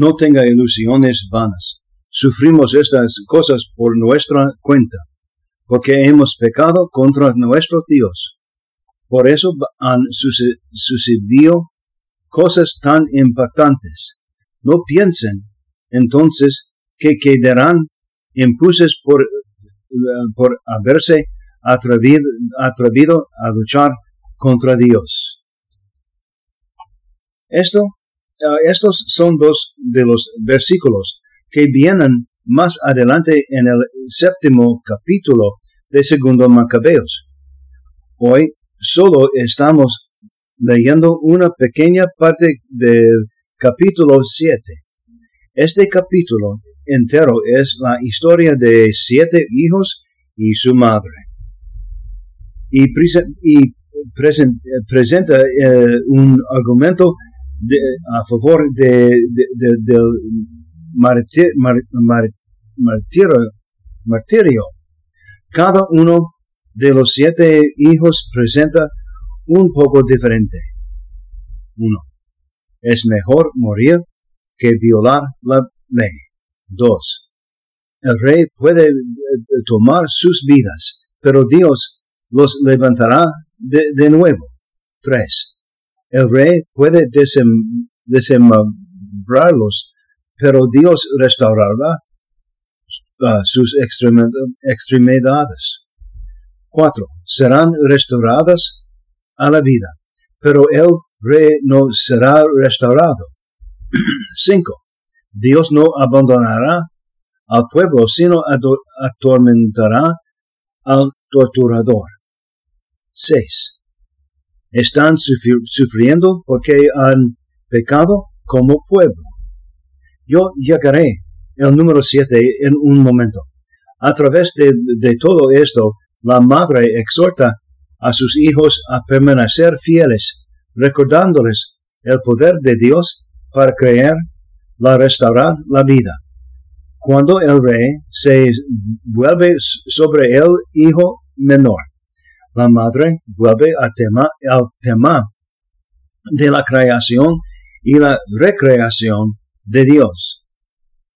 no tenga ilusiones vanas. Sufrimos estas cosas por nuestra cuenta, porque hemos pecado contra nuestro Dios. Por eso han sucedido cosas tan impactantes. No piensen entonces que quedarán impulsos por, por haberse atrevido, atrevido a luchar contra Dios. Esto, eh, estos son dos de los versículos que vienen más adelante en el séptimo capítulo de Segundo Macabeos. Hoy solo estamos leyendo una pequeña parte del capítulo 7. Este capítulo entero es la historia de siete hijos y su madre. Y, presenta eh, un argumento a favor de, del martirio. Cada uno de los siete hijos presenta un poco diferente. Uno. Es mejor morir que violar la ley. Dos. El rey puede eh, tomar sus vidas, pero Dios los levantará de, nuevo. Tres. El rey puede desembrarlos, pero Dios restaurará uh, sus extremidades. Cuatro. Serán restauradas a la vida, pero el rey no será restaurado. 5. Dios no abandonará al pueblo, sino atormentará al torturador. 6. Están sufriendo porque han pecado como pueblo. Yo llegaré el número 7 en un momento. A través de todo esto, la madre exhorta a sus hijos a permanecer fieles, recordándoles el poder de Dios para creer, la restaurar la vida. Cuando el rey se vuelve sobre el hijo menor, la madre vuelve al tema de la creación y la recreación de Dios,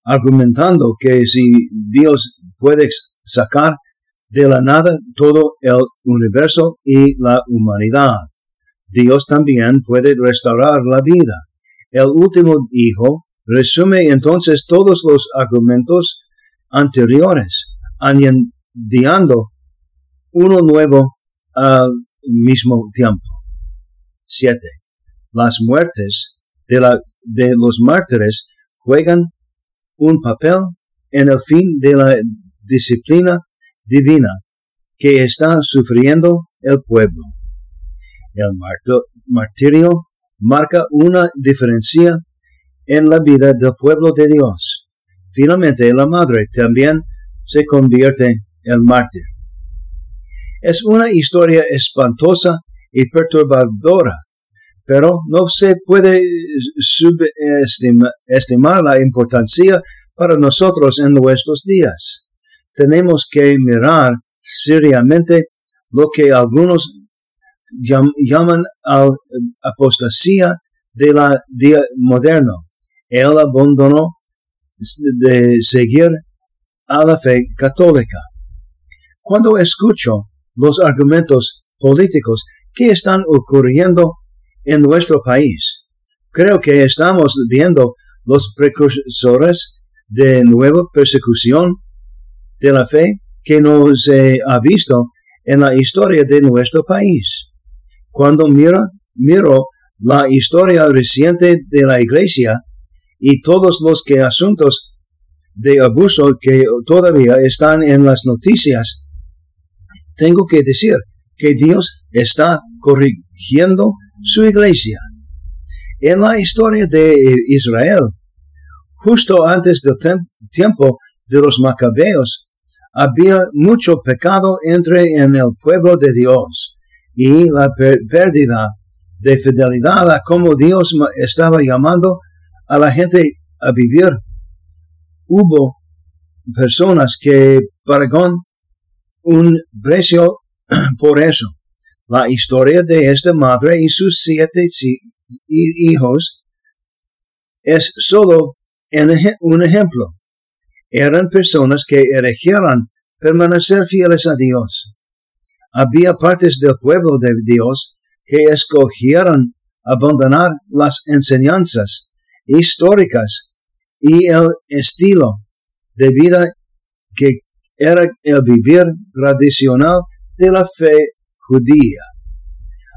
argumentando que si Dios puede sacar de la nada todo el universo y la humanidad. Dios también puede restaurar la vida. El último hijo resume entonces todos los argumentos anteriores, añadiendo uno nuevo al mismo tiempo. 7. Las muertes de, la, de los mártires juegan un papel en el fin de la disciplina divina que está sufriendo el pueblo. El martirio marca una diferencia en la vida del pueblo de Dios. Finalmente, la madre también se convierte en mártir. Es una historia espantosa y perturbadora, pero no se puede subestimar la importancia para nosotros en nuestros días tenemos que mirar seriamente lo que algunos llaman apostasía de la día moderno. El abandono de seguir a la fe católica. Cuando escucho los argumentos políticos que están ocurriendo en nuestro país, creo que estamos viendo los precursores de nueva persecución de la fe que nos ha visto en la historia de nuestro país. Cuando miro, miro la historia reciente de la iglesia y todos los que asuntos de abuso que todavía están en las noticias, tengo que decir que Dios está corrigiendo su iglesia. En la historia de Israel, justo antes del tiempo de los macabeos, había mucho pecado entre en el pueblo de Dios y la pérdida de fidelidad a cómo Dios estaba llamando a la gente a vivir. Hubo personas que pagaron un precio por eso. La historia de esta madre y sus siete hijos es solo un ejemplo, eran personas que elegieron permanecer fieles a Dios. Había partes del pueblo de Dios que escogieron abandonar las enseñanzas históricas y el estilo de vida que era el vivir tradicional de la fe judía.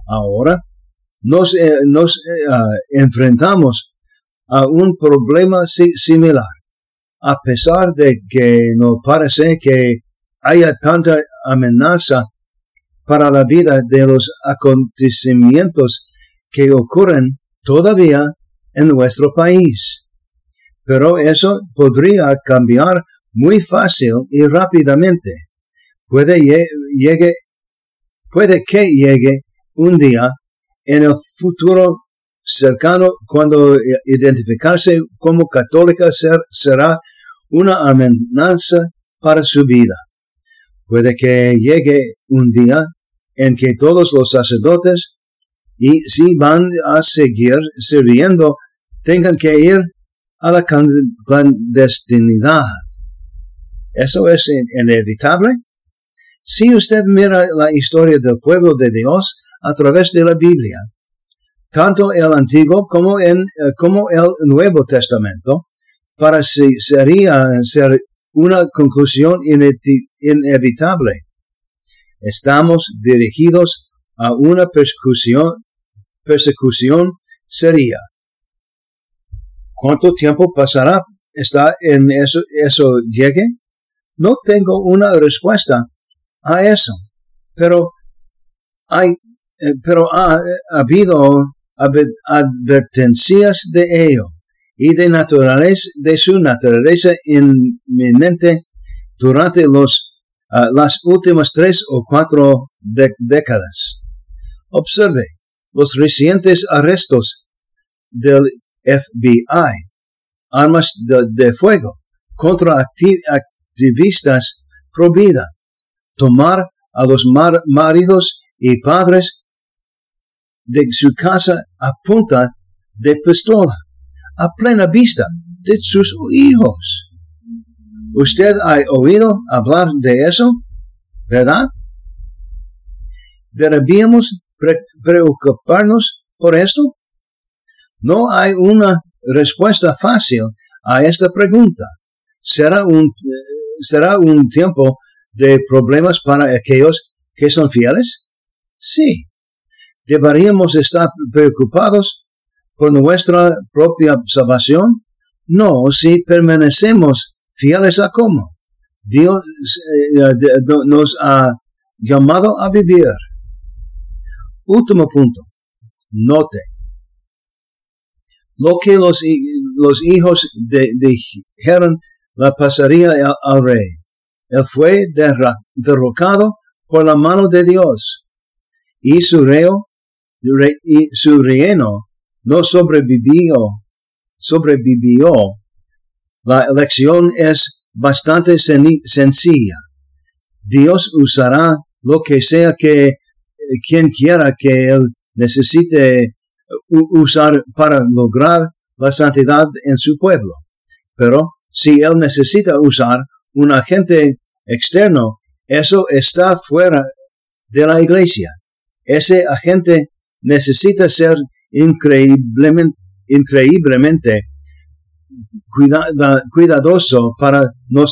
Ahora nos, eh, eh, ah, enfrentamos a un problema similar, a pesar de que no parece que haya tanta amenaza para la vida de los acontecimientos que ocurren todavía en nuestro país. Pero eso podría cambiar muy fácil y rápidamente. Puede, llegue, puede que llegue un día en el futuro cercano cuando identificarse como católica será una amenaza para su vida. Puede que llegue un día en que todos los sacerdotes, y si van a seguir sirviendo, tengan que ir a la clandestinidad. ¿Eso es inevitable? Si usted mira la historia del pueblo de Dios a través de la Biblia, tanto el Antiguo como, eh, el Nuevo Testamento, para si sería ser una conclusión inevitable. Estamos dirigidos a una persecución, persecución seria. ¿Cuánto tiempo pasará está en eso, eso llegue? No tengo una respuesta a eso, pero hay, eh, pero ha, habido advertencias de ello y de naturaleza, de su naturaleza inminente durante los, ah, las últimas tres o cuatro décadas. Observe los recientes arrestos del FBI, armas de, fuego contra activistas pro vida, tomar a los maridos y padres de su casa a punta de pistola, a plena vista de sus hijos. ¿Usted ha oído hablar de eso? ¿Verdad? ¿Deberíamos preocuparnos por esto? No hay una respuesta fácil a esta pregunta. ¿Será un, será un tiempo de problemas para aquellos que son fieles? Sí. ¿Deberíamos estar preocupados por nuestra propia salvación? No, si permanecemos fieles a cómo Dios eh, nos ha llamado a vivir. Último punto. Note. Lo que los, los hijos de, dijeron la pasaría al rey. Él fue derrocado por la mano de Dios y su reo y su reino no sobrevivió, sobrevivió. La elección es bastante sencilla. Dios usará lo que sea que quien quiera que él necesite usar para lograr la santidad en su pueblo. Pero si él necesita usar un agente externo, eso está fuera de la iglesia. Ese agente necesita ser increíblemente, increíblemente cuidadoso para no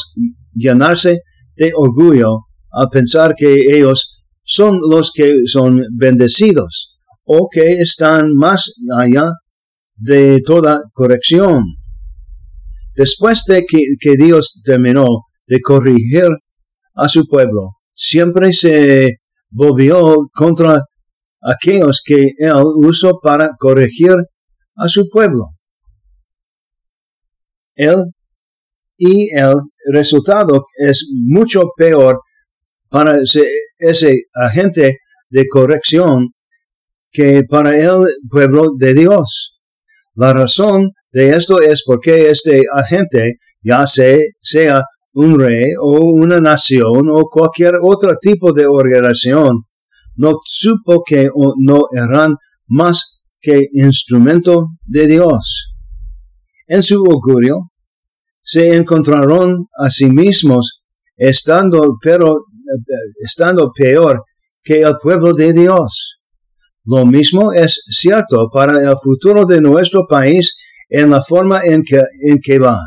llenarse de orgullo al pensar que ellos son los que son bendecidos o que están más allá de toda corrección. Después de que, Dios terminó de corregir a su pueblo, siempre se volvió contra aquellos que él usó para corregir a su pueblo. Él y el resultado es mucho peor para ese agente de corrección que para el pueblo de Dios. La razón de esto es porque este agente, ya sea un rey o una nación o cualquier otro tipo de organización, no supo que no eran más que instrumento de Dios. En su augurio, se encontraron a sí mismos estando, pero, estando peor que el pueblo de Dios. Lo mismo es cierto para el futuro de nuestro país en la forma en que, en que va.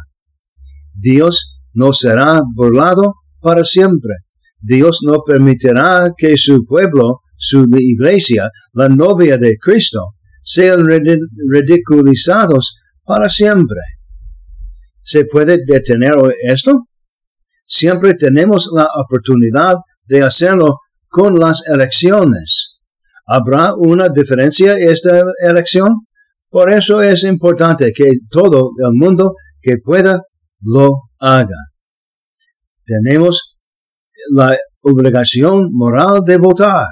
Dios no será burlado para siempre. Dios no permitirá que su pueblo, su iglesia, la novia de Cristo, sean ridiculizados para siempre. ¿Se puede detener esto? Siempre tenemos la oportunidad de hacerlo con las elecciones. ¿Habrá una diferencia esta elección? Por eso es importante que todo el mundo que pueda lo haga. Tenemos la obligación moral de votar.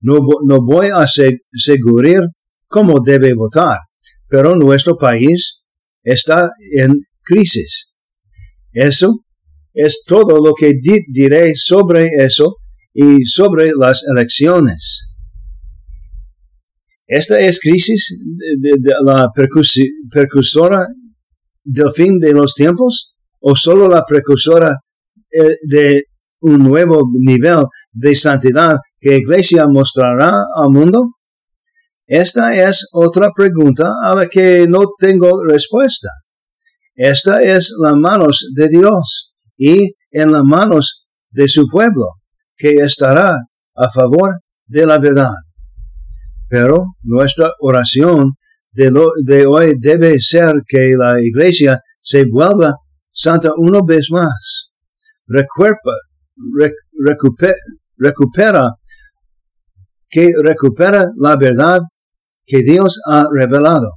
No, no voy a asegurar cómo debe votar, pero nuestro país está en crisis. Eso es todo lo que diré sobre eso y sobre las elecciones. Esta es crisis de, la precursora del fin de los tiempos o solo la precursora eh, de un nuevo nivel de santidad que Iglesia mostrará al mundo? Esta es otra pregunta a la que no tengo respuesta. Esta es las manos de Dios y en las manos de su pueblo, que estará a favor de la verdad. Pero nuestra oración de, de hoy debe ser que la iglesia se vuelva santa una vez más. recupera, que recupera la verdad que Dios ha revelado,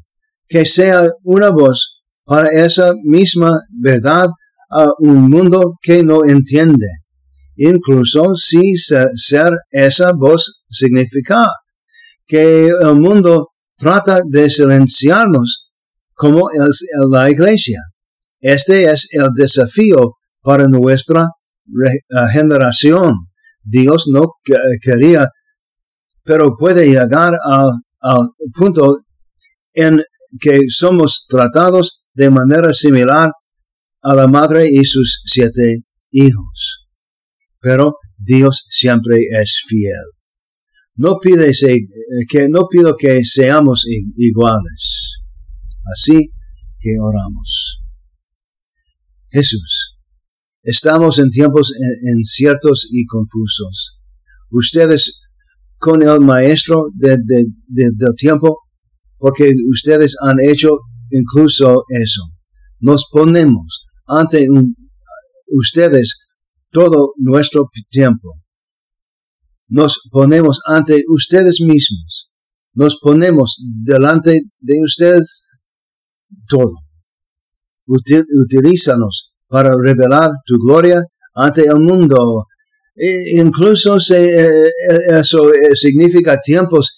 que sea una voz para esa misma verdad a un mundo que no entiende, incluso si ser, esa voz significa que el mundo trata de silenciarnos como es la iglesia. Este es el desafío para nuestra generación. Dios no quería, pero puede llegar al punto en que somos tratados de manera similar a la madre y sus siete hijos. Pero Dios siempre es fiel. No pide que, no pido que seamos iguales. Así que oramos. Jesús, estamos en tiempos inciertos y confusos. Ustedes con el maestro del tiempo, porque ustedes han hecho incluso eso. Nos ponemos ante ustedes todo nuestro tiempo. Nos ponemos ante ustedes mismos. Nos ponemos delante de ustedes todo. utilízanos para revelar tu gloria ante el mundo. E, incluso eh, eh, eso significa tiempos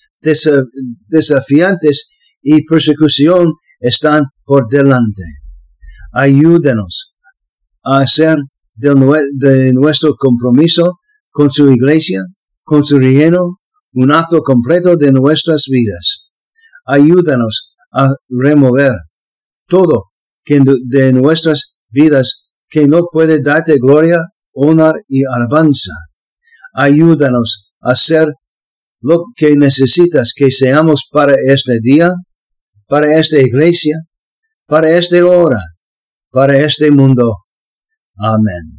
desafiantes y persecución están por delante ayúdenos a hacer de, nuestro compromiso con su iglesia, con su reino, un acto completo de nuestras vidas. Ayúdanos a remover todo que de nuestras vidas que no puede darte gloria, honor y alabanza. Ayúdanos a hacer lo que necesitas que seamos para este día, para esta iglesia, para esta hora para este mundo. Amén.